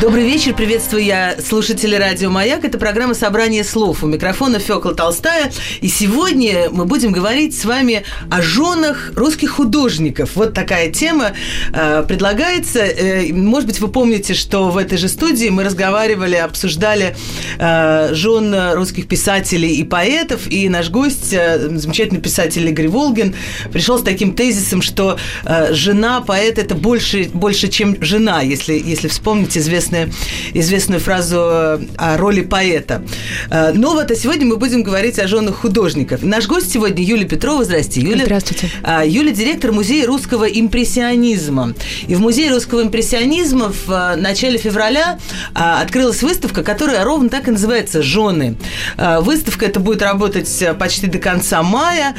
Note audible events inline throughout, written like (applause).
Добрый вечер, приветствую я слушатели радио «Маяк». Это программа «Собрание слов». У микрофона Фёкла Толстая. И сегодня мы будем говорить с вами о женах русских художников. Вот такая тема э, предлагается. Э, может быть, вы помните, что в этой же студии мы разговаривали, обсуждали э, жен русских писателей и поэтов. И наш гость, э, замечательный писатель Игорь Волгин, пришел с таким тезисом, что э, жена поэта – это больше, больше, чем жена, если, если вспомнить известный известную, известную фразу э, о роли поэта. Э, Но ну вот, а сегодня мы будем говорить о женах художников. Наш гость сегодня Юлия Петрова. Здрасте, Юля. Здравствуйте. А, Юля – директор Музея русского импрессионизма. И в Музее русского импрессионизма в э, начале февраля открылась выставка, которая ровно так и называется «Жены». Выставка эта будет работать почти до конца мая.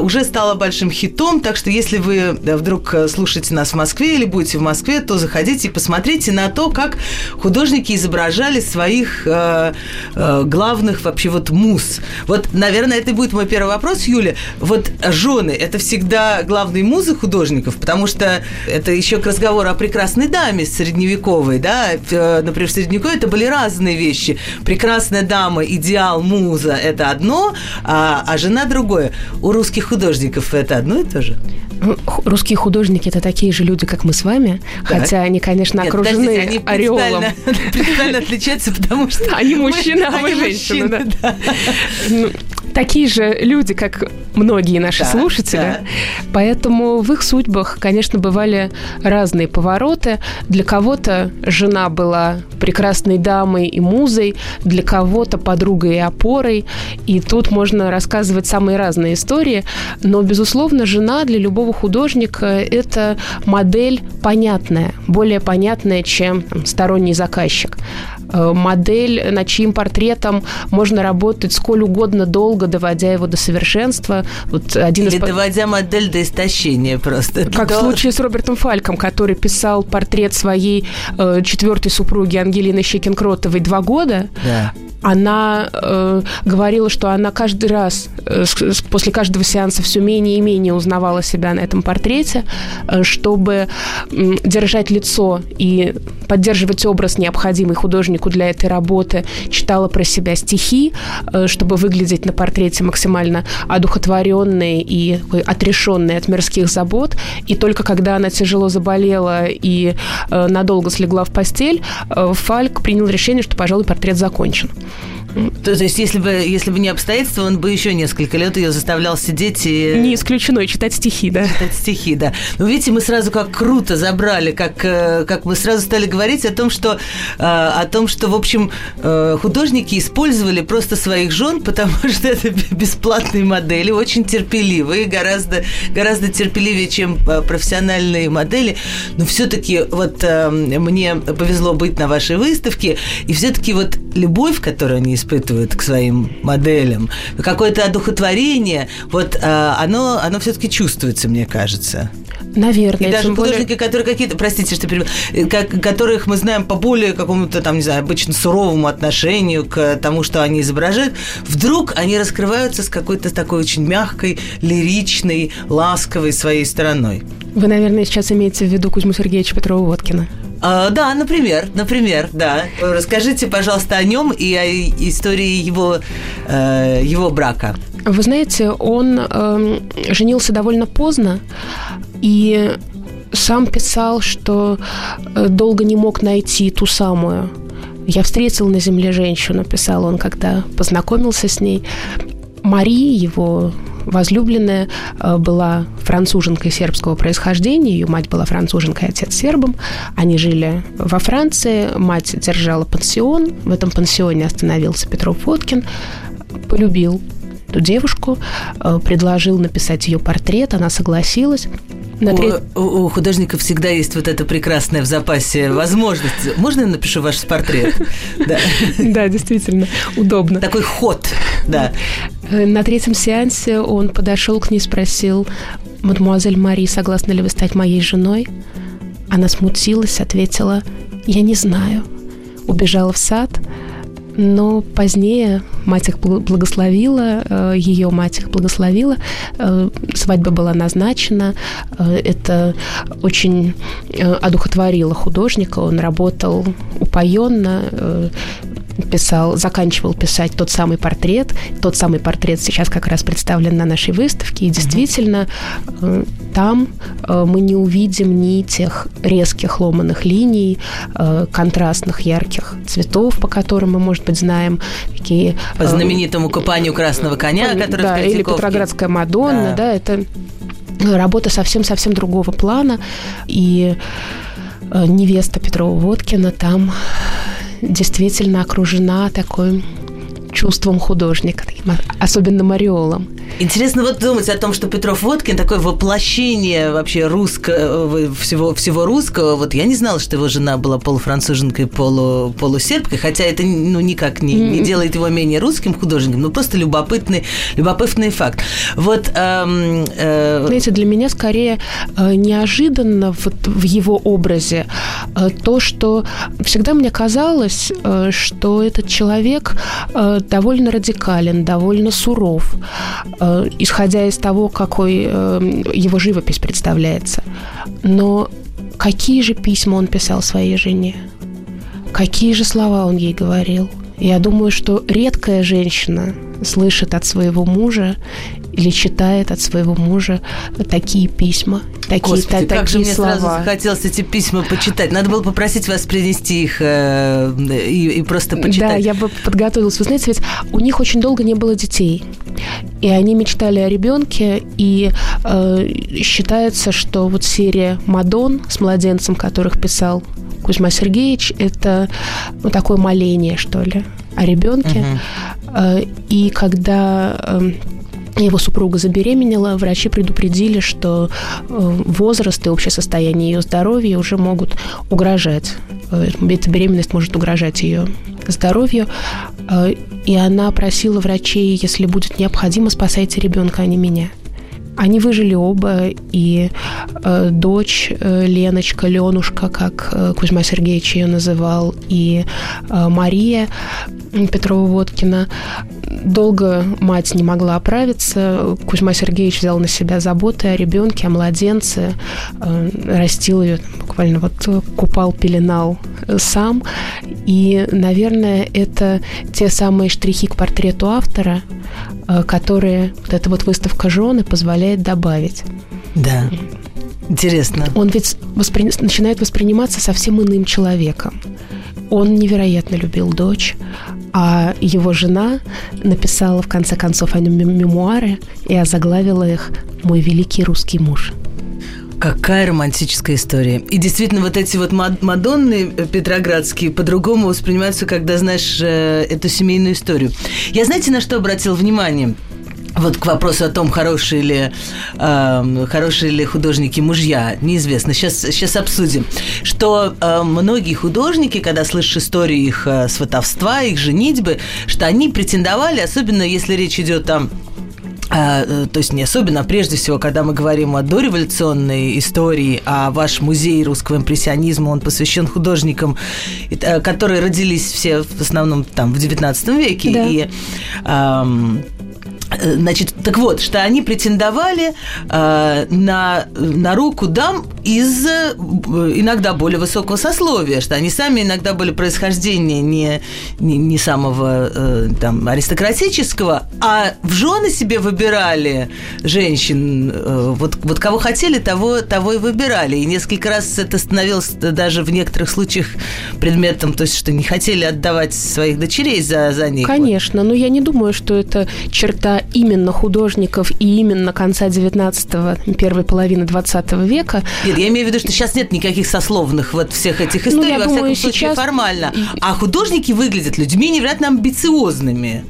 Уже стала большим хитом, так что если вы вдруг слушаете нас в Москве или будете в Москве, то заходите и посмотрите на то, как художники изображали своих э, э, главных вообще вот муз. Вот, наверное, это будет мой первый вопрос, Юля. Вот жены – это всегда главные музы художников, потому что это еще к разговору о прекрасной даме средневековой, да? Э, например, в Средневековье это были разные вещи. Прекрасная дама, идеал, муза – это одно, а, а жена – другое. У русских художников это одно и то же? Русские художники – это такие же люди, как мы с вами, так. хотя они, конечно, Нет, окружены они орелом. Принципиально (laughs) отличаются, потому что... Они мужчины, а мы женщины, да. Ну, такие же люди, как многие наши да, слушатели. Да. Поэтому в их судьбах, конечно, бывали разные повороты. Для кого-то жена была прекрасной дамой и музой, для кого-то подругой и опорой. И тут можно рассказывать самые разные истории. Но, безусловно, жена для любого художника – это модель понятная, более понятная, чем там, сторонний заказчик. Э, модель, над чьим портретом можно работать сколь угодно долго, доводя его до совершенства. Вот один Или из... доводя модель до истощения просто. Как до... в случае с Робертом Фальком, который писал портрет своей э, четвертой супруги Ангелины Щекинкротовой два года. Да она э, говорила, что она каждый раз э, после каждого сеанса все менее и менее узнавала себя на этом портрете, э, чтобы э, держать лицо и поддерживать образ, необходимый художнику для этой работы, читала про себя стихи, э, чтобы выглядеть на портрете максимально одухотворенной и отрешенной от мирских забот. И только когда она тяжело заболела и э, надолго слегла в постель, э, Фальк принял решение, что, пожалуй, портрет закончен. То, то есть, если бы, если бы не обстоятельства, он бы еще несколько лет ее заставлял сидеть и... Не исключено, и читать стихи, да. Читать стихи, да. Но видите, мы сразу как круто забрали, как, э, как мы сразу стали говорить о том, что, э, о том, что в общем, э, художники использовали просто своих жен, потому (laughs) что это бесплатные модели, очень терпеливые, гораздо, гораздо терпеливее, чем профессиональные модели. Но все-таки вот мне повезло быть на вашей выставке, и все-таки вот любовь, которую они испытывают к своим моделям, какое-то одухотворение, вот а, оно, оно все-таки чувствуется, мне кажется. Наверное. И даже художники, более... которые какие-то, простите, что перебил, э, как, которых мы знаем по более какому-то там, не знаю, обычно суровому отношению к тому, что они изображают, вдруг они раскрываются с какой-то такой очень мягкой, лиричной, ласковой своей стороной. Вы, наверное, сейчас имеете в виду Кузьму Сергеевича Петрова-Водкина. А, да, например, например, да. Расскажите, пожалуйста, о нем и о истории его, э, его брака. Вы знаете, он э, женился довольно поздно и сам писал, что э, долго не мог найти ту самую. Я встретил на земле женщину, писал он, когда познакомился с ней. Мари, его возлюбленная э, была француженкой сербского происхождения, ее мать была француженкой, отец сербом. Они жили во Франции, мать держала пансион, в этом пансионе остановился Петров Фоткин, полюбил эту девушку, э, предложил написать ее портрет, она согласилась. На треть... у, у художников всегда есть вот эта прекрасная в запасе возможность. Можно я напишу ваш портрет? (laughs) Да. действительно, удобно. Такой ход, да. Э, на третьем сеансе он подошел к ней и спросил, «Мадемуазель Мари, согласна ли вы стать моей женой?» Она смутилась, ответила, «Я не знаю». Убежала в сад, но позднее мать их благословила, э, ее мать их благословила, э, свадьба была назначена, это очень одухотворило художника, он работал упоенно, писал, заканчивал писать тот самый портрет. Тот самый портрет сейчас как раз представлен на нашей выставке. И действительно, э, там э, мы не увидим ни тех резких ломаных линий, э, контрастных ярких цветов, по которым мы, может быть, знаем, какие... По знаменитому купанию красного коня, который да, или Петроградская Мадонна, да, да это работа совсем-совсем другого плана. И невеста Петрова Водкина там действительно окружена такой чувством художника, таким, особенно Мариолом. Интересно вот думать о том, что Петров Водкин такое воплощение вообще русского, всего, всего русского. Вот я не знала, что его жена была полуфранцуженкой, полу, полусербкой, хотя это ну, никак не, не делает его менее русским художником, но просто любопытный, любопытный факт. Вот, эм, э... Знаете, для меня скорее э, неожиданно вот в его образе э, то, что всегда мне казалось, э, что этот человек э, довольно радикален, довольно суров, э, исходя из того, какой э, его живопись представляется. Но какие же письма он писал своей жене? Какие же слова он ей говорил? Я думаю, что редкая женщина слышит от своего мужа или читает от своего мужа такие письма, такие, Господи, та, как такие же мне слова. сразу захотелось эти письма почитать. Надо было попросить вас принести их э, и, и просто почитать. Да, я бы подготовилась. Вы знаете, ведь у них очень долго не было детей. И они мечтали о ребенке, и э, считается, что вот серия «Мадон» с младенцем, которых писал Кузьма Сергеевич, это ну, такое моление, что ли, о ребенке. Uh-huh. И когда эм, его супруга забеременела, врачи предупредили, что э, возраст и общее состояние ее здоровья уже могут угрожать. Э, эта беременность может угрожать ее здоровью. И она просила врачей, если будет необходимо, спасайте ребенка, а не меня. Они выжили оба, и э, дочь э, Леночка, Ленушка, как э, Кузьма Сергеевич ее называл, и э, Мария Петрова-Водкина. Долго мать не могла оправиться. Кузьма Сергеевич взял на себя заботы о ребенке, о младенце, э, растил ее, буквально вот купал, пеленал сам. И, наверное, это те самые штрихи к портрету автора, Э, которые вот эта вот выставка жены позволяет добавить. Да. Интересно. Он ведь воспри... начинает восприниматься совсем иным человеком. Он невероятно любил дочь, а его жена написала в конце концов о нем мемуары и озаглавила их «Мой великий русский муж». Какая романтическая история. И действительно, вот эти вот Мадонны э, петроградские по-другому воспринимаются, когда знаешь э, эту семейную историю. Я знаете, на что обратил внимание? Вот к вопросу о том, хорошие ли, э, хорошие ли художники мужья, неизвестно. Сейчас, сейчас обсудим. Что э, многие художники, когда слышишь историю их э, сватовства, их женитьбы, что они претендовали, особенно если речь идет э, то есть не особенно, а прежде всего, когда мы говорим о дореволюционной истории, а ваш музей русского импрессионизма, он посвящен художникам, э, которые родились все в основном там в XIX веке. Да. И эм, Э, значит, так вот, что они претендовали э, на, на руку дам из э, иногда более высокого сословия, что они сами иногда были происхождения не, не, не самого э, там, аристократического, а в жены себе выбирали женщин. Э, вот, вот кого хотели, того, того и выбирали. И несколько раз это становилось даже в некоторых случаях предметом, то есть, что не хотели отдавать своих дочерей за, за них. Конечно, но я не думаю, что это черта именно художников и именно конца 19-го, первой половины 20 века. Нет, я имею в виду, что сейчас нет никаких сословных вот всех этих историй, ну, во думаю, всяком случае, сейчас... формально. А художники выглядят людьми невероятно амбициозными.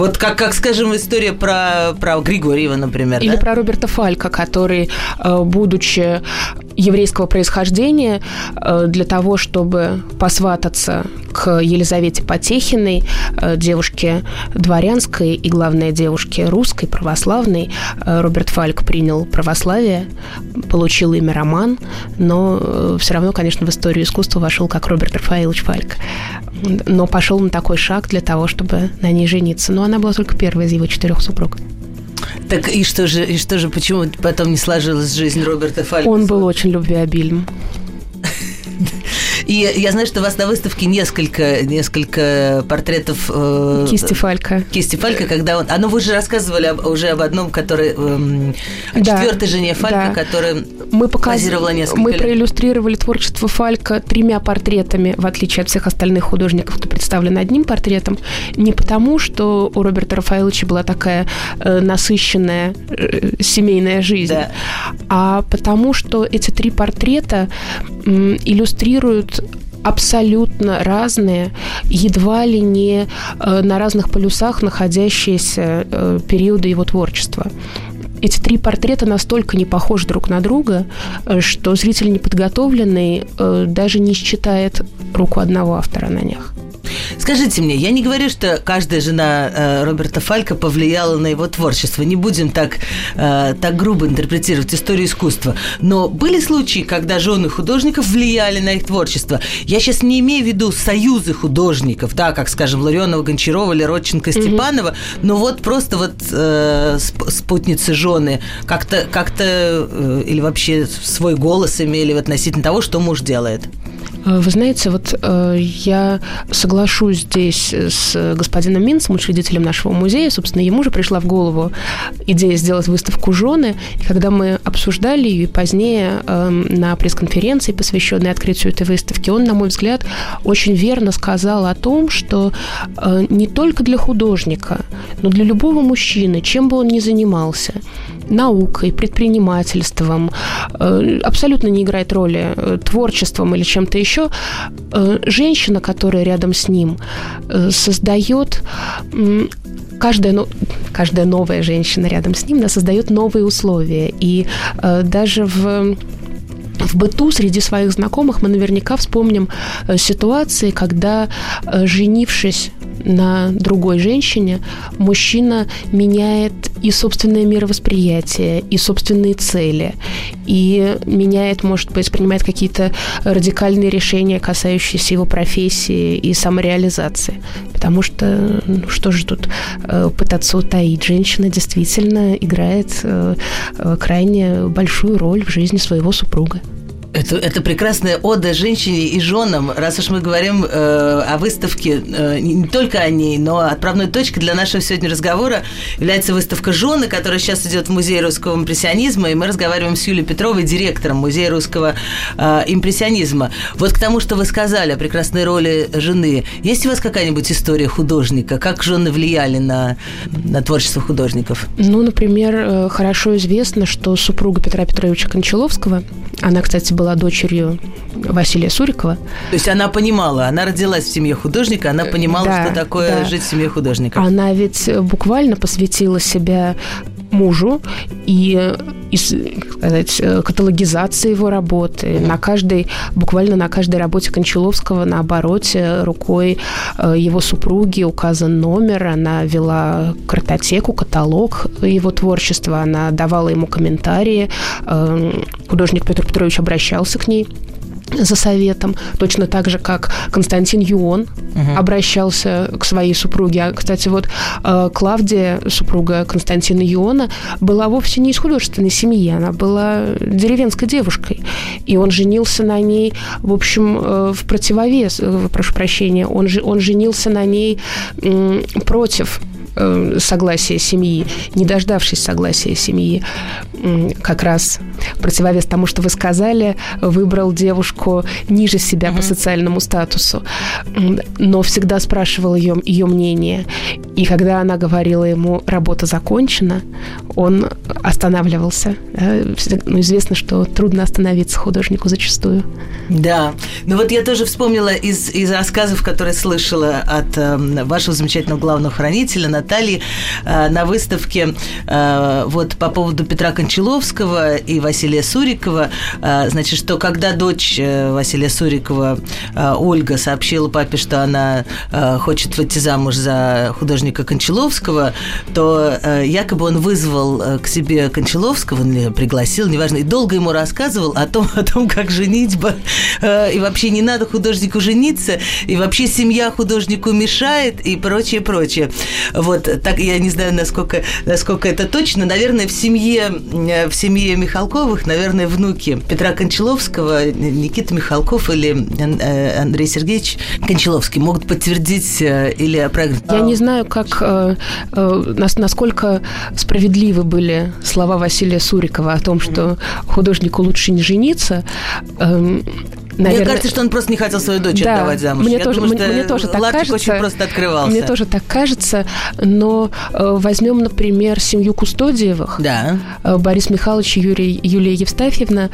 Вот как, как скажем, история про, про Григорьева, например. Или да? про Роберта Фалька, который, э, будучи еврейского происхождения э, для того, чтобы посвататься к Елизавете Потехиной, э, девушке дворянской и, главное, девушке русской, православной. Роберт Фальк принял православие, получил имя Роман, но все равно, конечно, в историю искусства вошел как Роберт Рафаилович Фальк. Но пошел на такой шаг для того, чтобы на ней жениться. Но она была только первая из его четырех супруг. Так и что же, и что же, почему потом не сложилась жизнь Роберта Фалька? Он был очень любвеобильным. И я знаю, что у вас на выставке несколько, несколько портретов... Э, кисти Фалька. Кисти Фалька, когда он... А ну вы же рассказывали об, уже об одном, который... Э, о да, четвертой жене Фалька, да. которая мы показ... несколько Мы лет. проиллюстрировали творчество Фалька тремя портретами, в отличие от всех остальных художников, кто представлен одним портретом. Не потому, что у Роберта Рафаэловича была такая э, насыщенная э, семейная жизнь, да. а потому, что эти три портрета э, иллюстрируют абсолютно разные, едва ли не э, на разных полюсах находящиеся э, периоды его творчества. Эти три портрета настолько не похожи друг на друга, э, что зритель неподготовленный даже не считает руку одного автора на них. Скажите мне, я не говорю, что каждая жена э, Роберта Фалька повлияла на его творчество. Не будем так, э, так грубо интерпретировать историю искусства. Но были случаи, когда жены художников влияли на их творчество. Я сейчас не имею в виду союзы художников, да, как, скажем, Ларионова, Гончарова или Родченко, Степанова, mm-hmm. но вот просто вот э, спутницы жены как-то, как-то э, или вообще свой голос имели относительно того, что муж делает. Э, вы знаете, вот э, я соглашусь здесь с господином Минцем, учредителем нашего музея. Собственно, ему же пришла в голову идея сделать выставку «Жены». И когда мы обсуждали ее позднее э, на пресс-конференции, посвященной открытию этой выставки, он, на мой взгляд, очень верно сказал о том, что э, не только для художника, но для любого мужчины, чем бы он ни занимался, наукой, предпринимательством, э, абсолютно не играет роли э, творчеством или чем-то еще, э, женщина, которая рядом с ним, создает каждая, каждая новая женщина рядом с ним она создает новые условия. И даже в в быту среди своих знакомых мы наверняка вспомним ситуации, когда, женившись на другой женщине, мужчина меняет и собственное мировосприятие, и собственные цели, и меняет, может быть, принимает какие-то радикальные решения, касающиеся его профессии и самореализации. Потому что, ну, что же тут э, пытаться утаить? Женщина действительно играет э, э, крайне большую роль в жизни своего супруга. Это, это прекрасная ода женщине и женам, раз уж мы говорим э, о выставке, э, не только о ней, но отправной точкой для нашего сегодня разговора является выставка «Жены», которая сейчас идет в Музее русского импрессионизма, и мы разговариваем с Юлией Петровой, директором Музея русского э, импрессионизма. Вот к тому, что вы сказали о прекрасной роли жены, есть у вас какая-нибудь история художника? Как жены влияли на, на творчество художников? Ну, например, э, хорошо известно, что супруга Петра Петровича Кончаловского, она, кстати, была дочерью Василия Сурикова. То есть она понимала, она родилась в семье художника, она понимала, да, что такое да. жить в семье художника. Она ведь буквально посвятила себя мужу и, и сказать, каталогизации его работы. На каждой, буквально на каждой работе Кончаловского на обороте рукой э, его супруги указан номер, она вела картотеку, каталог его творчества, она давала ему комментарии. Э, художник Петр Петрович обращался к ней за советом, точно так же, как Константин Юон угу. обращался к своей супруге. А, кстати, вот э, Клавдия, супруга Константина Юона, была вовсе не из художественной семьи, она была деревенской девушкой. И он женился на ней, в общем, э, в противовес, э, прошу прощения, он, он женился на ней против Э, согласия семьи, не дождавшись согласия семьи, как раз противовес тому, что вы сказали, выбрал девушку ниже себя mm-hmm. по социальному статусу, но всегда спрашивал ее, ее мнение. И когда она говорила ему «работа закончена», он останавливался. Ну, известно, что трудно остановиться художнику зачастую. Да. Ну вот я тоже вспомнила из, из рассказов, которые слышала от э, вашего замечательного главного хранителя, Натальи на выставке вот по поводу Петра Кончаловского и Василия Сурикова. Значит, что когда дочь Василия Сурикова, Ольга, сообщила папе, что она хочет выйти замуж за художника Кончаловского, то якобы он вызвал к себе Кончаловского, пригласил, неважно, и долго ему рассказывал о том, (laughs) о том, как женитьба, и вообще не надо художнику жениться, и вообще семья художнику мешает, и прочее, прочее. Вот так я не знаю, насколько, насколько это точно. Наверное, в семье, в семье Михалковых, наверное, внуки Петра Кончаловского, Никита Михалков или э, Андрей Сергеевич Кончаловский могут подтвердить э, или опровергнуть. Я не знаю, как, э, насколько справедливы были слова Василия Сурикова о том, что художнику лучше не жениться. Наверное... Мне кажется, что он просто не хотел свою дочь да, отдавать замуж. Мне, Я тоже, думаю, мне, мне тоже так кажется. очень просто открывался. Мне тоже так кажется, но э, возьмем, например, семью Кустодиевых. Да. Э, Борис Михайлович и Юрий, Юлия Евстафьевна.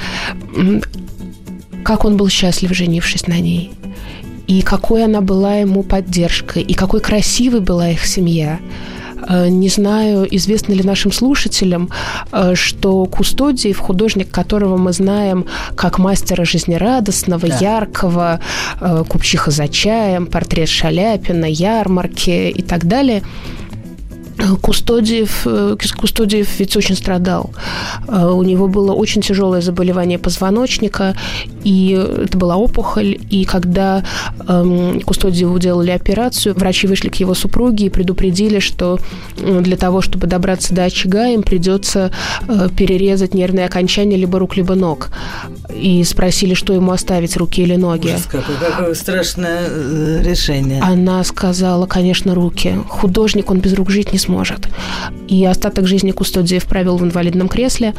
Как он был счастлив, женившись на ней. И какой она была ему поддержкой, и какой красивой была их семья. Э, не знаю, известно ли нашим слушателям, э, что Кустодиев, художник, которого мы знаем как мастера жизнерадостного, да. яркого, э, купчиха за чаем, портрет Шаляпина, ярмарки и так далее – Кустодиев, э, Кустодиев ведь очень страдал. Э, у него было очень тяжелое заболевание позвоночника, и это была опухоль. И когда эм, Кустодиеву делали операцию, врачи вышли к его супруге и предупредили, что для того, чтобы добраться до очага, им придется э, перерезать нервные окончания либо рук, либо ног. И спросили, что ему оставить, руки или ноги. Ужас какое, какое страшное решение. Она сказала, конечно, руки. Художник, он без рук жить не сможет. И остаток жизни Кустодиев провел в инвалидном кресле.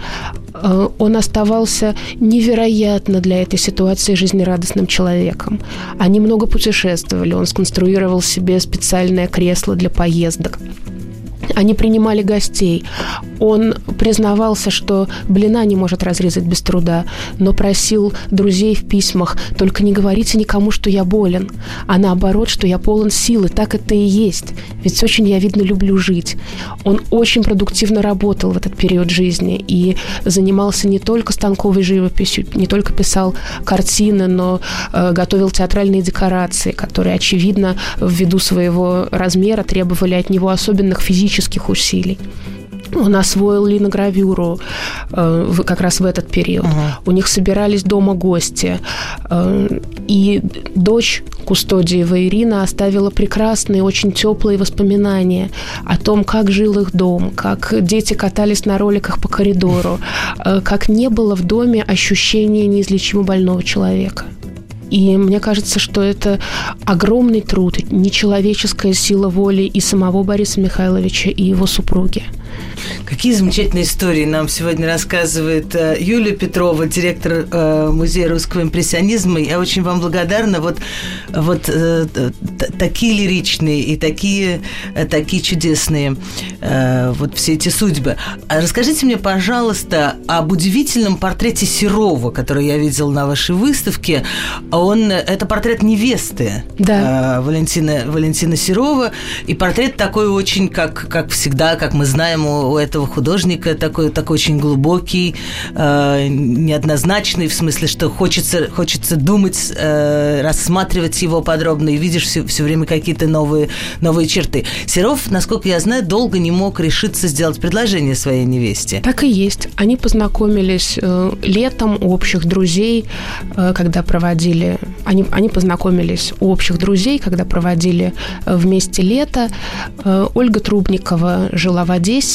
Э, он оставался невероятно для этой ситуации жизнерадостным человеком. Они много путешествовали, он сконструировал себе специальное кресло для поездок. Они принимали гостей. Он признавался, что блина не может разрезать без труда, но просил друзей в письмах «Только не говорите никому, что я болен, а наоборот, что я полон силы, так это и есть. Ведь очень я, видно, люблю жить». Он очень продуктивно работал в этот период жизни и занимался не только станковой живописью, не только писал картины, но э, готовил театральные декорации, которые, очевидно, ввиду своего размера требовали от него особенных физических физических усилий. Он освоил линогравюру э, как раз в этот период. Угу. У них собирались дома гости. Э, и дочь Кустодиева Ирина оставила прекрасные, очень теплые воспоминания о том, как жил их дом, как дети катались на роликах по коридору, э, как не было в доме ощущения неизлечимо больного человека. И мне кажется, что это огромный труд, нечеловеческая сила воли и самого Бориса Михайловича, и его супруги. Какие замечательные истории нам сегодня рассказывает э, Юлия Петрова, директор э, Музея русского импрессионизма. Я очень вам благодарна. Вот, вот э, такие лиричные и такие, такие чудесные вот все эти судьбы. А расскажите мне, пожалуйста, об удивительном портрете Серова, который я видел на вашей выставке. Он, это портрет невесты да. Валентина, Валентина Серова. И портрет такой очень, как, как всегда, как мы знаем, у, у этого художника такой, такой очень глубокий, э, неоднозначный, в смысле, что хочется, хочется думать, э, рассматривать его подробно, и видишь все, все время какие-то новые, новые черты. Серов, насколько я знаю, долго не мог решиться сделать предложение своей невесте. Так и есть. Они познакомились э, летом у общих друзей, э, когда проводили... Они, они познакомились у общих друзей, когда проводили э, вместе лето. Э, Ольга Трубникова жила в Одессе,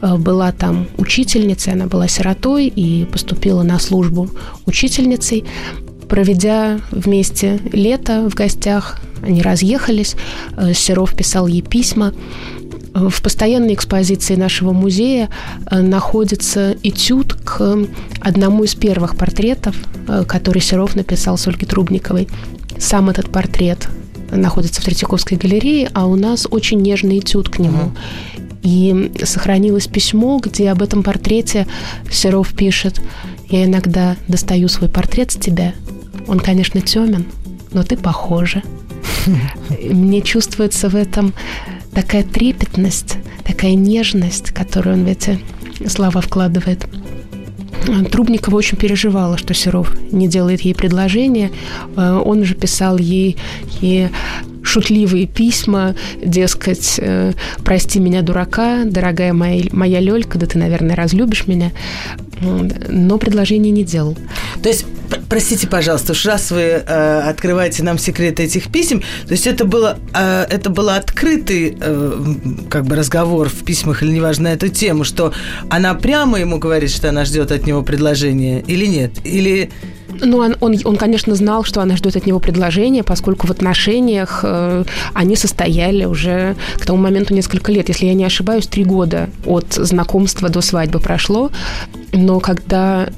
Э, была там учительницей, она была сиротой и поступила на службу учительницей. Проведя вместе лето в гостях, они разъехались, э, Серов писал ей письма, в постоянной экспозиции нашего музея э, находится этюд к одному из первых портретов, который Серов написал с Ольгой Трубниковой. Сам этот портрет находится в Третьяковской галерее, а у нас очень нежный этюд к нему. И сохранилось письмо, где об этом портрете Серов пишет «Я иногда достаю свой портрет с тебя. Он, конечно, темен, но ты похожа». (laughs) Мне чувствуется в этом такая трепетность, такая нежность, которую он в эти слова вкладывает. Трубникова очень переживала, что Серов не делает ей предложение. Э, он уже писал ей, ей шутливые письма, дескать, э, прости меня, дурака, дорогая моя, моя Лёлька, да ты, наверное, разлюбишь меня. Но предложение не делал. То есть, простите, пожалуйста, уж раз вы э, открываете нам секреты этих писем, то есть это было, э, это был открытый э, как бы разговор в письмах или неважно эту тему, что она прямо ему говорит, что она ждет от него предложения или нет? Или ну, он, он, он, конечно, знал, что она ждет от него предложения, поскольку в отношениях э, они состояли уже к тому моменту несколько лет. Если я не ошибаюсь, три года от знакомства до свадьбы прошло. Но когда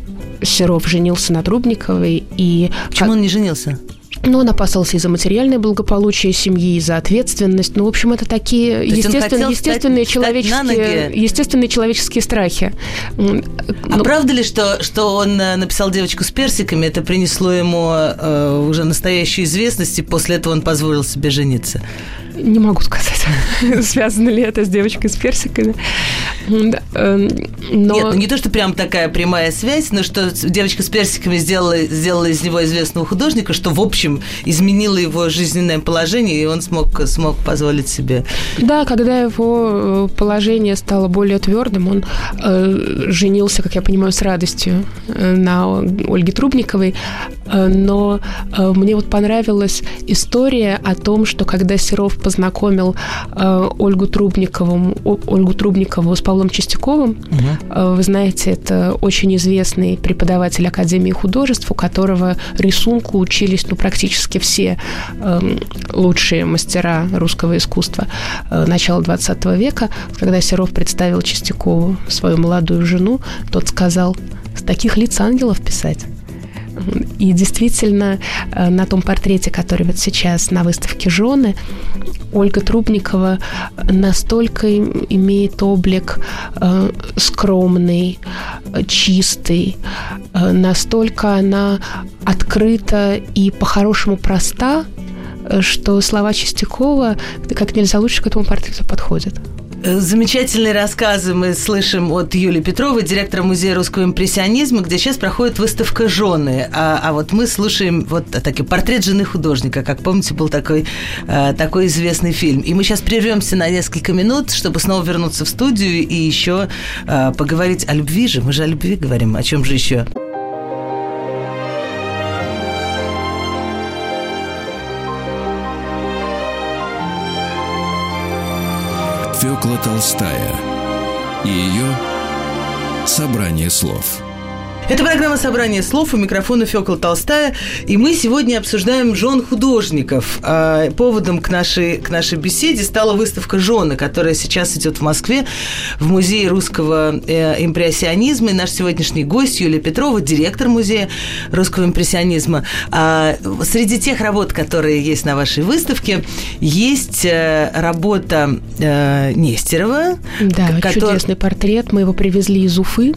Серов женился на Трубниковой и... Почему он не женился? Ну, он опасался и за материальное благополучие семьи, и за ответственность. Ну, в общем, это такие естествен, естественные, стать, человеческие, стать естественные человеческие страхи. А ну, правда ли, что, что он э, написал девочку с персиками, это принесло ему э, уже настоящую известность, и после этого он позволил себе жениться? Не могу сказать, (laughs) связано ли это с девочкой с персиками. Эм, но... Нет, ну не то, что прям такая прямая связь, но что девочка с персиками сделала, сделала из него известного художника, что, в общем, изменило его жизненное положение, и он смог, смог позволить себе. Да, когда его э, положение стало более твердым, он э, женился, как я понимаю, с радостью э, на Ольге Трубниковой. Э, но э, мне вот понравилась история о том, что когда Серов познакомил э, Ольгу Трубникову, Ольгу Трубникову с Павлом Чистяковым. Угу. Вы знаете, это очень известный преподаватель Академии художеств, у которого рисунку учились ну, практически все э, лучшие мастера русского искусства начала 20 века. Когда Серов представил Чистякову свою молодую жену, тот сказал, с таких лиц ангелов писать. И действительно, э, на том портрете, который вот сейчас на выставке «Жены», Ольга Трубникова настолько имеет облик э, скромный, чистый, э, настолько она открыта и по-хорошему проста, что слова Чистякова как нельзя лучше к этому портрету подходят. Замечательные рассказы мы слышим от Юлии Петровой, директора Музея русского импрессионизма, где сейчас проходит выставка «Жены». А, а вот мы слушаем вот такой портрет жены художника. Как помните, был такой, э, такой известный фильм. И мы сейчас прервемся на несколько минут, чтобы снова вернуться в студию и еще э, поговорить о любви же. Мы же о любви говорим. О чем же еще? Фёкла Толстая и ее «Собрание слов». Это программа «Собрание слов» у микрофона Фёкла Толстая, и мы сегодня обсуждаем жен художников. А, поводом к нашей, к нашей беседе стала выставка «Жены», которая сейчас идет в Москве в Музее русского э, импрессионизма. И наш сегодняшний гость Юлия Петрова, директор Музея русского импрессионизма. А, среди тех работ, которые есть на вашей выставке, есть э, работа э, Нестерова. Да, который... чудесный портрет. Мы его привезли из Уфы,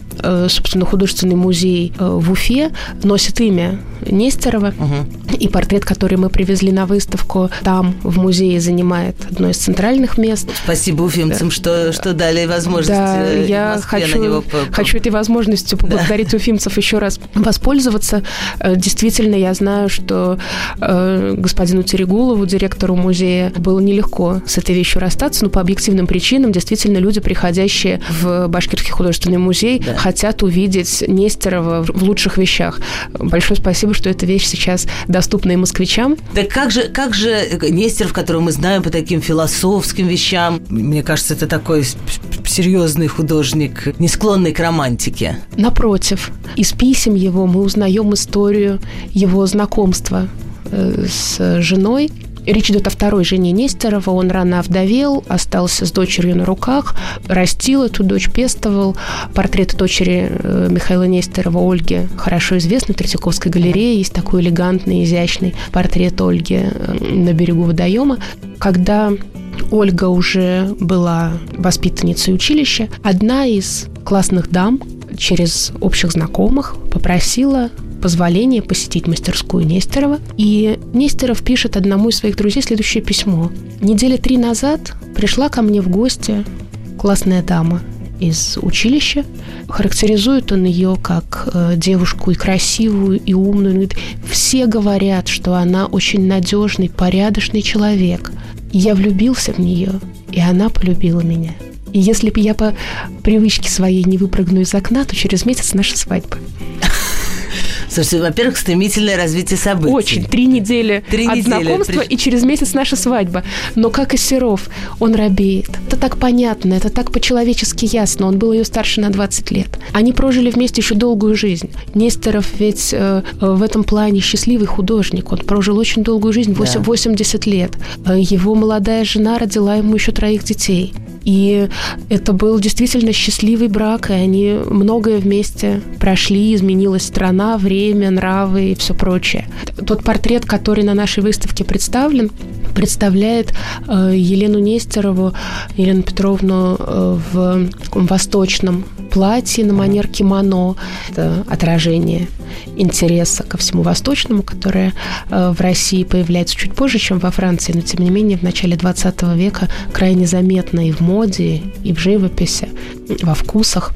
собственно, художественный музей музей э, в Уфе носит имя Нестерова. Угу. И портрет, который мы привезли на выставку, там в музее занимает одно из центральных мест. Спасибо уфимцам, да. что, что дали возможность да, э, я хочу, на него... хочу этой возможностью поблагодарить да. уфимцев еще раз воспользоваться. Э, действительно, я знаю, что э, господину Терегулову, директору музея, было нелегко с этой вещью расстаться, но по объективным причинам действительно люди, приходящие в Башкирский художественный музей, да. хотят увидеть Нестерова в лучших вещах. Большое спасибо что эта вещь сейчас доступна и москвичам. Да как же, как же Нестеров, которого мы знаем по таким философским вещам, мне кажется, это такой серьезный художник, не склонный к романтике. Напротив, из писем его мы узнаем историю его знакомства э, с женой, Речь идет о второй жене Нестерова. Он рано овдовел, остался с дочерью на руках, растил эту дочь, пестовал. Портрет дочери э, Михаила Нестерова, Ольги, хорошо известный в Третьяковской галерее. Есть такой элегантный, изящный портрет Ольги э, на берегу водоема. Когда Ольга уже была воспитанницей училища, одна из классных дам через общих знакомых попросила позволение посетить мастерскую Нестерова. И Нестеров пишет одному из своих друзей следующее письмо. Недели три назад пришла ко мне в гости классная дама из училища. Характеризует он ее как э, девушку и красивую, и умную. Говорит, все говорят, что она очень надежный, порядочный человек. Я влюбился в нее, и она полюбила меня. И если бы я по привычке своей не выпрыгну из окна, то через месяц наша свадьба. Слушайте, во-первых, стремительное развитие событий. Очень. Три недели Три от недели. знакомства, и через месяц наша свадьба. Но как и Серов, он робеет. Это так понятно, это так по-человечески ясно. Он был ее старше на 20 лет. Они прожили вместе еще долгую жизнь. Нестеров ведь э, в этом плане счастливый художник. Он прожил очень долгую жизнь, 8, да. 80 лет. Э, его молодая жена родила ему еще троих детей. И это был действительно счастливый брак, и они многое вместе прошли, изменилась страна, время, нравы и все прочее. Тот портрет, который на нашей выставке представлен, представляет э, Елену Нестерову, Елену Петровну э, в восточном платье на манер кимоно. Это отражение интереса ко всему восточному, которое э, в России появляется чуть позже, чем во Франции, но тем не менее в начале 20 века крайне заметно и в моде, и в живописи, во вкусах.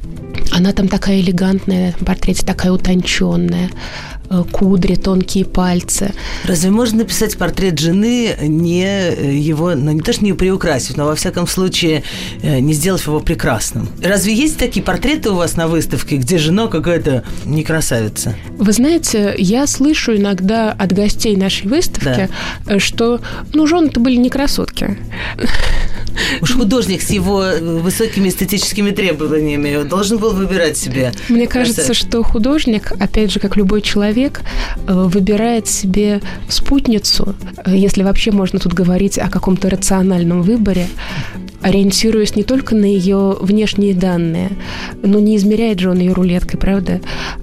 Она там такая элегантная, на этом портрете такая утонченная, Э, кудри, тонкие пальцы. Разве можно написать портрет жены, не э, его, ну не то, что не приукрасив, но во всяком случае э, не сделав его прекрасным? Разве есть такие портреты у вас на выставке, где жена какая-то не красавица? Вы знаете, я слышу иногда от гостей нашей выставки, да. что, ну, жены-то были не красотки. Уж художник с его высокими эстетическими требованиями должен был выбирать себе. Мне кажется, что художник, опять же, как любой человек, э, выбирает себе спутницу, э, если вообще можно тут говорить о каком-то рациональном выборе, ориентируясь не только на ее внешние данные, но не измеряет же он ее рулеткой, правда?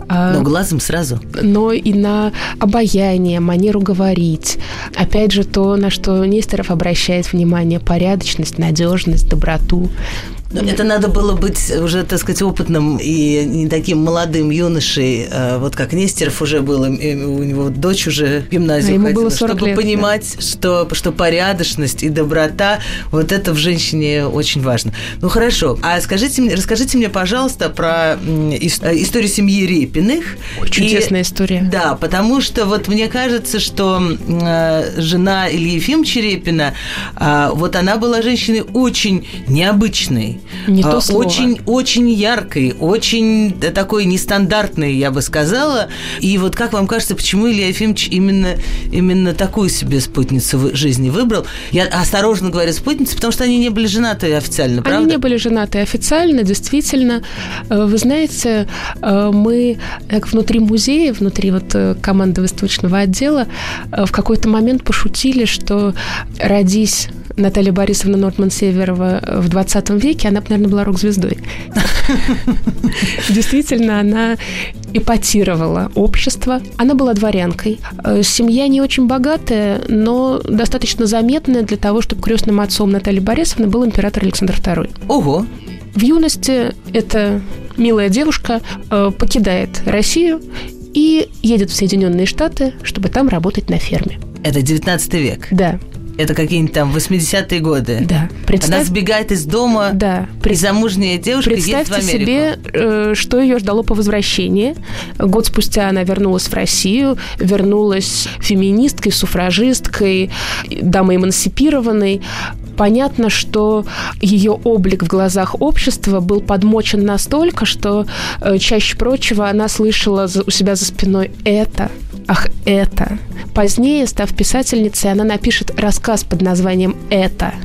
А, но глазом сразу. Но и на обаяние, манеру говорить. Опять же, то, на что Нестеров обращает внимание, порядочность, надежность, доброту. Но это надо было быть уже, так сказать, опытным и не таким молодым юношей, а вот как Нестеров уже был, у него дочь уже в гимназию а ему ходила, было чтобы лет, понимать, да. что, что порядочность и доброта, вот это в женщине очень важно. Ну хорошо, а скажите мне, расскажите мне, пожалуйста, про историю семьи Репиных. Очень чудесная история. Да, потому что вот мне кажется, что э, жена Ильи Ефимовича Репина, э, вот она была женщиной очень необычной. Не то а, слово. Очень, очень яркой, очень такой нестандартной, я бы сказала. И вот как вам кажется, почему Илья Ефимович именно, именно такую себе спутницу в жизни выбрал? Я осторожно говорю спутницу, потому что они не были женаты официально, правда? Они не были женаты официально, действительно. Э, вы знаете, э, мы как внутри музея, внутри вот э, команды выставочного отдела в какой-то момент пошутили, что родись Наталья Борисовна Нортман-Северова в 20 веке, она наверное, была рок-звездой. Действительно, она эпатировала общество. Она была дворянкой. Э, семья не очень богатая, но достаточно заметная для того, чтобы крестным отцом Натальи Борисовны был император Александр II. Ого! В юности эта милая девушка э, покидает Россию и едет в Соединенные Штаты, чтобы там работать на ферме. Это 19 век? Да. Это какие-нибудь там 80-е годы. Да. Представь... Она сбегает из дома, да. и замужняя девушка Представьте едет в Америку. себе, э, что ее ждало по возвращении. Год спустя она вернулась в Россию, вернулась феминисткой, суфражисткой, дамой эмансипированной понятно, что ее облик в глазах общества был подмочен настолько, что э, чаще прочего она слышала у себя за спиной это, ах, это. Позднее, став писательницей, она напишет рассказ под названием «Это»,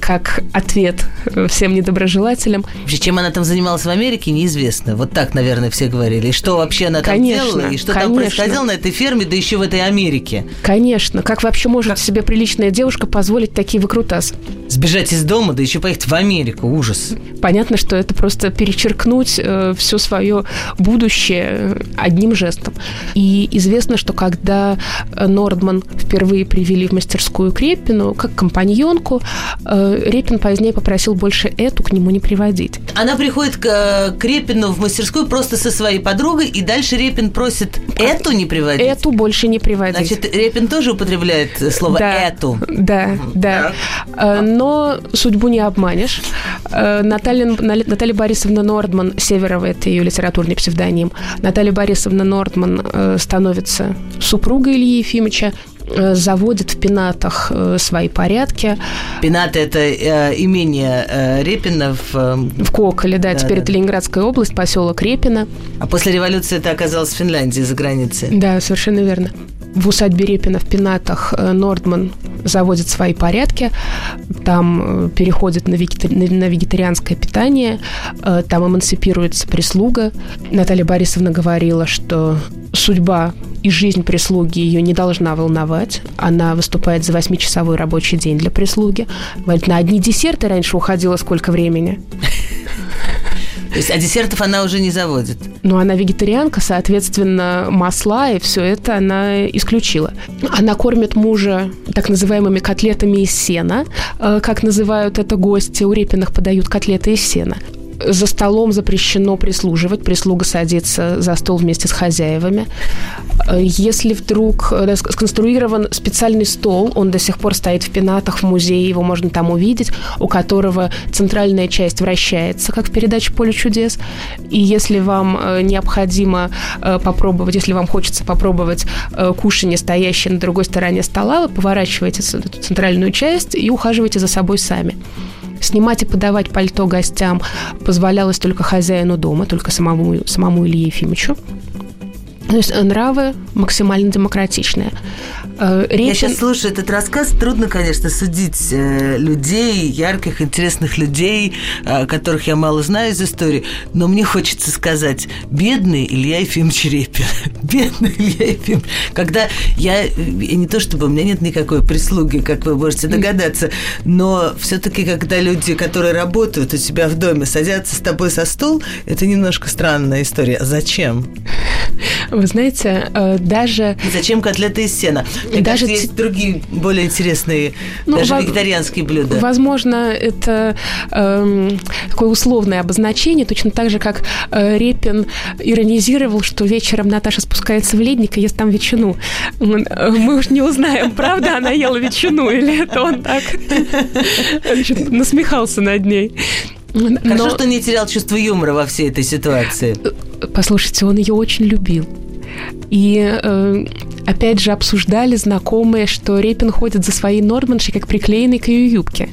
как ответ всем недоброжелателям. Вообще, чем она там занималась в Америке, неизвестно. Вот так, наверное, все говорили. И что вообще она там конечно, делала, и что конечно. там происходило на этой ферме, да еще в этой Америке. Конечно. Как вообще может как? себе приличная девушка позволить такие выкрутасы? Сбежать из дома, да еще поехать в Америку. Ужас. Понятно, что это просто перечеркнуть э, все свое будущее одним жестом. И известно, что когда Нордман впервые привели в мастерскую к Репину как компаньонку, э, Репин позднее попросил больше эту к нему не приводить. она приходит к, к Репину в мастерскую просто со своей подругой, и дальше Репин просит эту не приводить. Эту больше не приводить. Значит, Репин тоже употребляет слово да, эту. Да, угу. да. Так. Но судьбу не обманешь. Наталья, Наталья Борисовна Нордман, Северова, это ее литературный псевдоним, Наталья Борисовна Нордман становится супругой Ильи Ефимовича, Э, заводит в пенатах э, свои порядки. Пенаты – это э, имение э, Репина в... Э, в Коколе, да, да теперь да. это Ленинградская область, поселок Репина. А после революции это оказалось в Финляндии, за границей. Да, совершенно верно. В усадьбе Репина в Пенатах Нордман заводит свои порядки, там переходит на, вегетари... на вегетарианское питание, там эмансипируется прислуга. Наталья Борисовна говорила, что судьба и жизнь прислуги ее не должна волновать. Она выступает за восьмичасовой рабочий день для прислуги. Говорит, на одни десерты раньше уходило сколько времени. То есть, а десертов она уже не заводит? Ну, она вегетарианка, соответственно, масла и все это она исключила. Она кормит мужа так называемыми котлетами из сена, э, как называют это гости. У Репиных подают котлеты из сена за столом запрещено прислуживать, прислуга садится за стол вместе с хозяевами. Если вдруг э, сконструирован специальный стол, он до сих пор стоит в пенатах в музее, его можно там увидеть, у которого центральная часть вращается, как в передаче «Поле чудес». И если вам э, необходимо э, попробовать, если вам хочется попробовать кушанье, стоящее на другой стороне стола, вы поворачиваете эту центральную часть и ухаживаете за собой сами. Снимать и подавать пальто гостям позволялось только хозяину дома, только самому, самому Илье Ефимовичу. То есть нравы максимально демократичные. Э, речь... Я сейчас слушаю этот рассказ. Трудно, конечно, судить э, людей, ярких, интересных людей, э, которых я мало знаю из истории, но мне хочется сказать, бедный Илья Ефимович Репин. (laughs) бедный Илья Ефимович. Когда я, я не то чтобы у меня нет никакой прислуги, как вы можете догадаться, но все-таки, когда люди, которые работают у тебя в доме, садятся с тобой за стол, это немножко странная история. Зачем? Вы знаете, даже... Зачем котлеты из сена? Мне даже кажется, есть другие более интересные, ну, даже во- вегетарианские блюда. Возможно, это э, такое условное обозначение, точно так же, как э, Репин иронизировал, что вечером Наташа спускается в ледник и ест там ветчину. Мы уж не узнаем, правда она ела ветчину или это он так (laughs) насмехался над ней. Хорошо, Но... что не терял чувство юмора во всей этой ситуации. Послушайте, он ее очень любил. И э, опять же обсуждали знакомые, что Репин ходит за своей Норманшей, как приклеенный к ее юбке.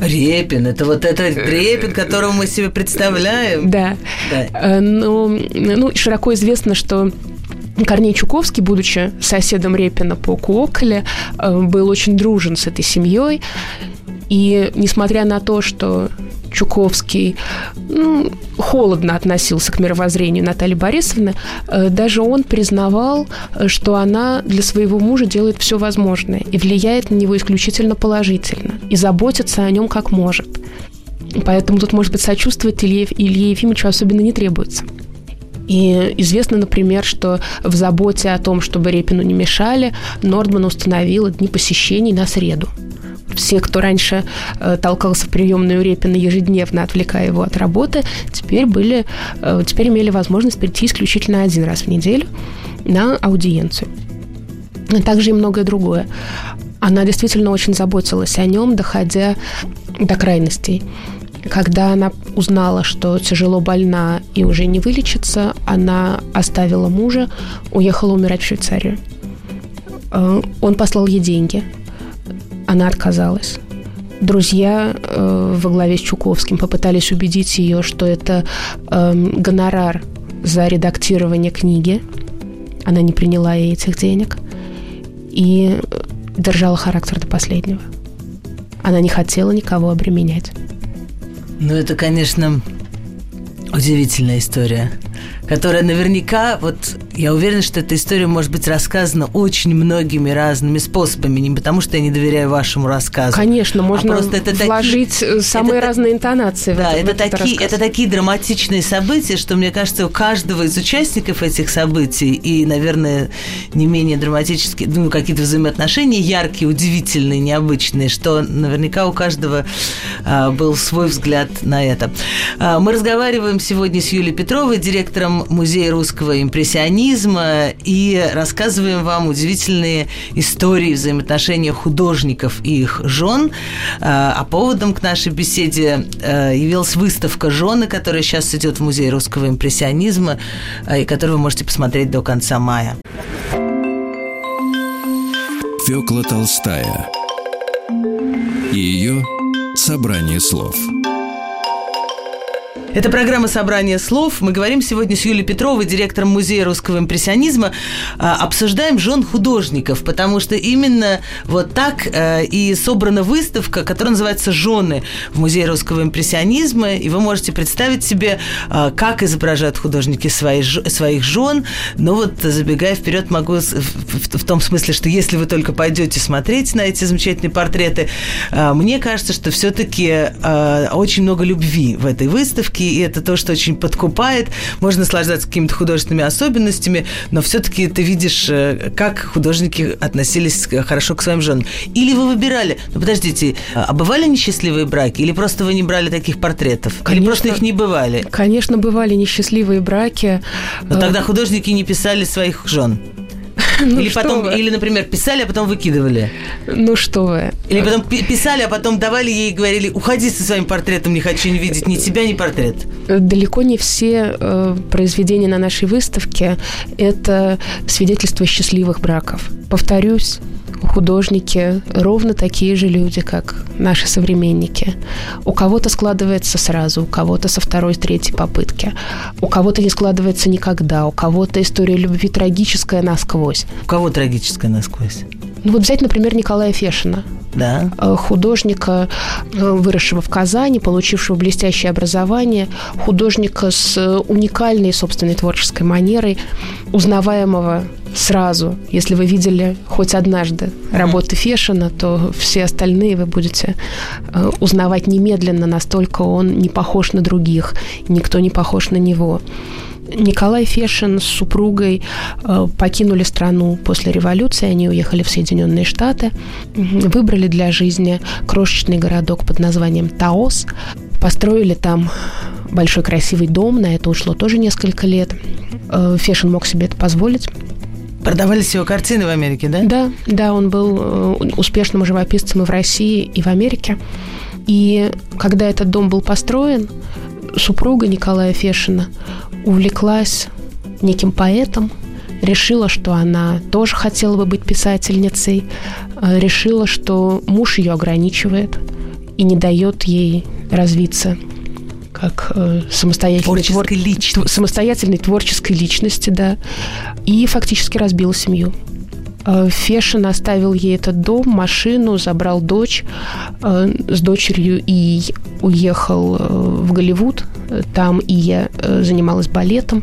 Репин, это вот этот Репин, которого мы себе представляем. Да. да. Э, ну, ну, широко известно, что Корней Чуковский, будучи соседом Репина по Куоколе, э, был очень дружен с этой семьей. И несмотря на то, что Чуковский ну, холодно относился к мировоззрению Натальи Борисовны, э, даже он признавал, что она для своего мужа делает все возможное и влияет на него исключительно положительно, и заботится о нем как может. Поэтому тут, может быть, сочувствовать Илье, Илье Ефимовичу особенно не требуется. И известно, например, что в заботе о том, чтобы Репину не мешали, Нордман установила дни посещений на среду все, кто раньше э, толкался в приемную Репина ежедневно, отвлекая его от работы, теперь были, э, теперь имели возможность прийти исключительно один раз в неделю на аудиенцию. А также и многое другое. Она действительно очень заботилась о нем, доходя до крайностей. Когда она узнала, что тяжело больна и уже не вылечится, она оставила мужа, уехала умирать в Швейцарию. Э, он послал ей деньги – она отказалась. Друзья э, во главе с Чуковским попытались убедить ее, что это э, гонорар за редактирование книги. Она не приняла ей этих денег и держала характер до последнего. Она не хотела никого обременять. Ну, это, конечно, удивительная история, которая наверняка, вот Я уверена, что эта история может быть рассказана очень многими разными способами, не потому что я не доверяю вашему рассказу. Конечно, можно а просто это вложить такие, э, самые это, разные интонации. Да, в это, в такие, это такие драматичные события, что мне кажется, у каждого из участников этих событий и, наверное, не менее драматические, ну, какие-то взаимоотношения яркие, удивительные, необычные, что наверняка у каждого а, был свой взгляд на это. А, мы разговариваем сегодня с Юлией Петровой, директором Музея русского импрессионизма, и рассказываем вам удивительные истории взаимоотношения художников и их жен. А, а поводом к нашей беседе а, явилась выставка «Жены», которая сейчас идет в Музее русского импрессионизма, а, и которую вы можете посмотреть до конца мая. Фёкла Толстая и ее собрание слов – это программа «Собрание слов». Мы говорим сегодня с Юлией Петровой, директором Музея русского импрессионизма. А, обсуждаем жен художников, потому что именно вот так э, и собрана выставка, которая называется «Жены» в Музее русского импрессионизма. И вы можете представить себе, а, как изображают художники свои, своих жен. Но вот, забегая вперед, могу в том смысле, что если вы только пойдете смотреть на эти замечательные портреты, а, мне кажется, что все-таки очень много любви в этой выставке и это то, что очень подкупает. Можно наслаждаться какими-то художественными особенностями, но все-таки ты видишь, э, как художники относились хорошо к своим женам. Или вы выбирали, ну подождите, а бывали несчастливые браки? Или просто вы не брали таких портретов? Конечно, Или просто их не бывали? Конечно, бывали несчастливые браки. Но тогда художники не писали своих жен. (laughs) Ну, или потом, вы? или, например, писали, а потом выкидывали. Ну что вы. Или потом писали, а потом давали ей и говорили, уходи со своим портретом, не хочу не видеть ни тебя, ни портрет. Далеко не все э, произведения на нашей выставке – это свидетельство счастливых браков. Повторюсь, художники ровно такие же люди, как наши современники. У кого-то складывается сразу, у кого-то со второй, третьей попытки. У кого-то не складывается никогда, у кого-то история любви трагическая насквозь. У кого трагическая насквозь? Ну вот взять, например, Николая Фешина. Да. Э, художника, э, выросшего в Казани, получившего блестящее образование, художника с уникальной собственной творческой манерой, узнаваемого сразу. Если вы видели хоть однажды работы Фешина, то все остальные вы будете э, узнавать немедленно, настолько он не похож на других, никто не похож на него. Николай Фешин с супругой э, покинули страну после революции, они уехали в Соединенные Штаты, выбрали для жизни крошечный городок под названием Таос, построили там большой красивый дом, на это ушло тоже несколько лет. Э, Фешин мог себе это позволить. Продавались его картины в Америке, да? Да, да, он был э, успешным живописцем и в России, и в Америке. И когда этот дом был построен, супруга Николая Фешина увлеклась неким поэтом, решила, что она тоже хотела бы быть писательницей, э, решила, что муж ее ограничивает и не дает ей развиться как э, самостоятельной, твор... личности. самостоятельной творческой личности, да, и фактически разбила семью. Э, Фешин оставил ей этот дом, машину, забрал дочь э, с дочерью и уехал э, в Голливуд. Там и я занималась балетом.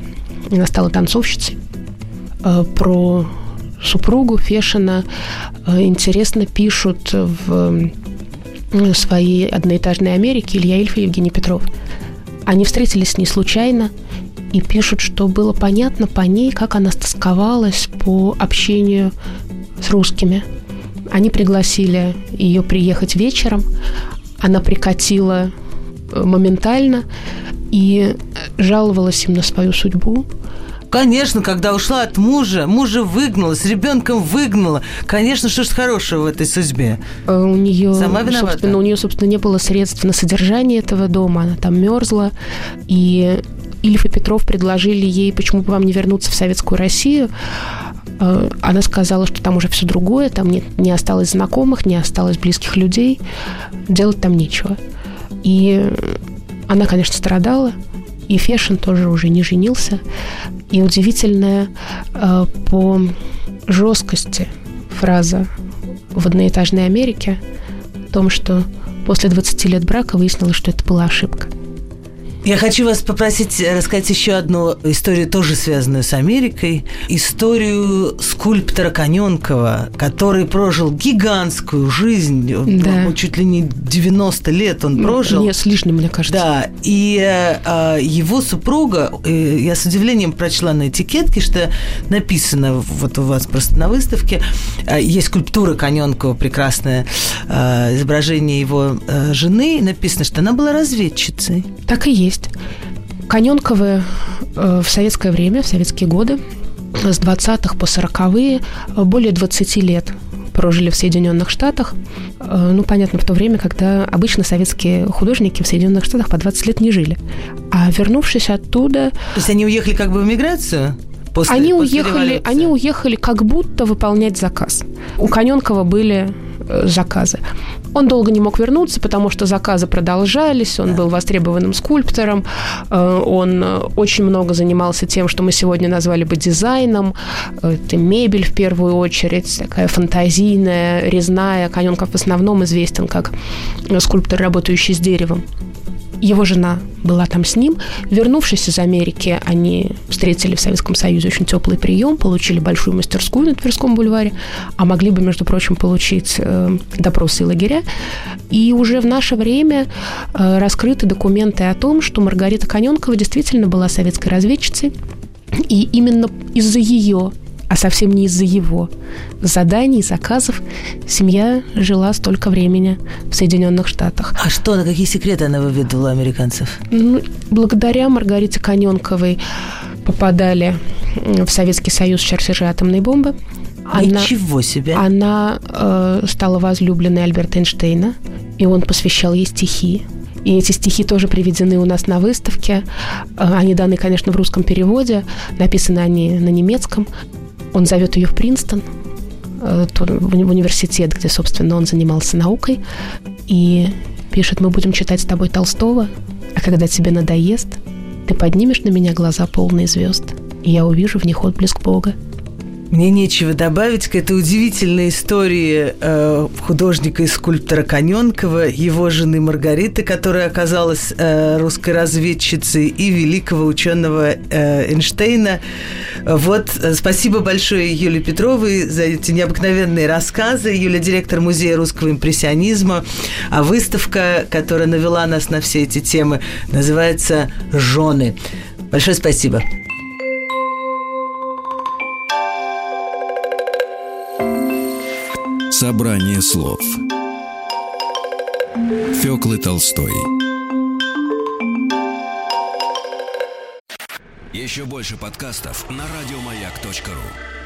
Она стала танцовщицей. Про супругу Фешина интересно пишут в своей одноэтажной Америке Илья Ильф и Евгений Петров. Они встретились с ней случайно – и пишут, что было понятно по ней, как она стосковалась по общению с русскими. Они пригласили ее приехать вечером, она прикатила э, моментально и жаловалась им на свою судьбу. Конечно, когда ушла от мужа, мужа выгнала, с ребенком выгнала. Конечно, что ж хорошего в этой судьбе? Э, у нее, Сама виновата? Собственно, у нее, собственно, не было средств на содержание этого дома. Она там мерзла. И Ильф и Петров предложили ей, почему бы вам не вернуться в Советскую Россию. Э, она сказала, что там уже все другое, там не, не осталось знакомых, не осталось близких людей, делать там нечего. И она, конечно, страдала, и Фешин тоже уже не женился. И удивительная э, по жесткости фраза в одноэтажной Америке о том, что после 20 лет брака выяснилось, что это была ошибка. Я хочу вас попросить рассказать еще одну историю, тоже связанную с Америкой. Историю скульптора Коненкова, который прожил гигантскую жизнь. Да. Ну, чуть ли не 90 лет он прожил. Нет, с лишним, мне кажется. Да, и э, его супруга, э, я с удивлением прочла на этикетке, что написано вот у вас просто на выставке, э, есть скульптура Коненкова, прекрасное э, изображение его э, жены, написано, что она была разведчицей. Так и есть есть. Коненковы э, в советское время, в советские годы, с 20-х по 40-е, э, более 20 лет прожили в Соединенных Штатах. Э, ну, понятно, в то время, когда обычно советские художники в Соединенных Штатах по 20 лет не жили. А вернувшись оттуда... То есть они уехали как бы в эмиграцию? После, они, после уехали, они уехали как будто выполнять заказ. У Коненкова были заказы. Он долго не мог вернуться, потому что заказы продолжались, он был востребованным скульптором, э, он э, очень много занимался тем, что мы сегодня назвали бы дизайном, это мебель в первую очередь, такая фантазийная, резная. Каненков в основном известен как скульптор, работающий с деревом. Его жена была там с ним. Вернувшись из Америки, они встретили в Советском Союзе очень теплый прием, получили большую мастерскую на Тверском бульваре, а могли бы, между прочим, получить э, допросы и лагеря. И уже в наше время э, раскрыты документы о том, что Маргарита Коненкова действительно была советской разведчицей, и именно из-за ее а совсем не из-за его заданий, заказов, семья жила столько времени в Соединенных Штатах. А что, на какие секреты она выведала американцев? Ну, благодаря Маргарите Коненковой попадали в Советский Союз чертежи атомной бомбы. Она, Ничего себе! Она э, стала возлюбленной Альберта Эйнштейна, и он посвящал ей стихи. И эти стихи тоже приведены у нас на выставке. Э, они даны, конечно, в русском переводе. Написаны они на немецком. Он зовет ее в Принстон, э, в университет, где, собственно, он занимался наукой, и пишет, мы будем читать с тобой Толстого, а когда тебе надоест, ты поднимешь на меня глаза полные звезд, и я увижу в них отблеск Бога. Мне нечего добавить к этой удивительной истории э, художника и скульптора Коненкова, его жены Маргариты, которая оказалась э, русской разведчицей, и великого ученого э, Эйнштейна. Вот, э, спасибо большое Юлии Петровой за эти необыкновенные рассказы. Юля – директор Музея русского импрессионизма. А выставка, которая навела нас на все эти темы, называется «Жены». Большое спасибо. Собрание слов. Фёклы Толстой. Еще больше подкастов на радиомаяк.ру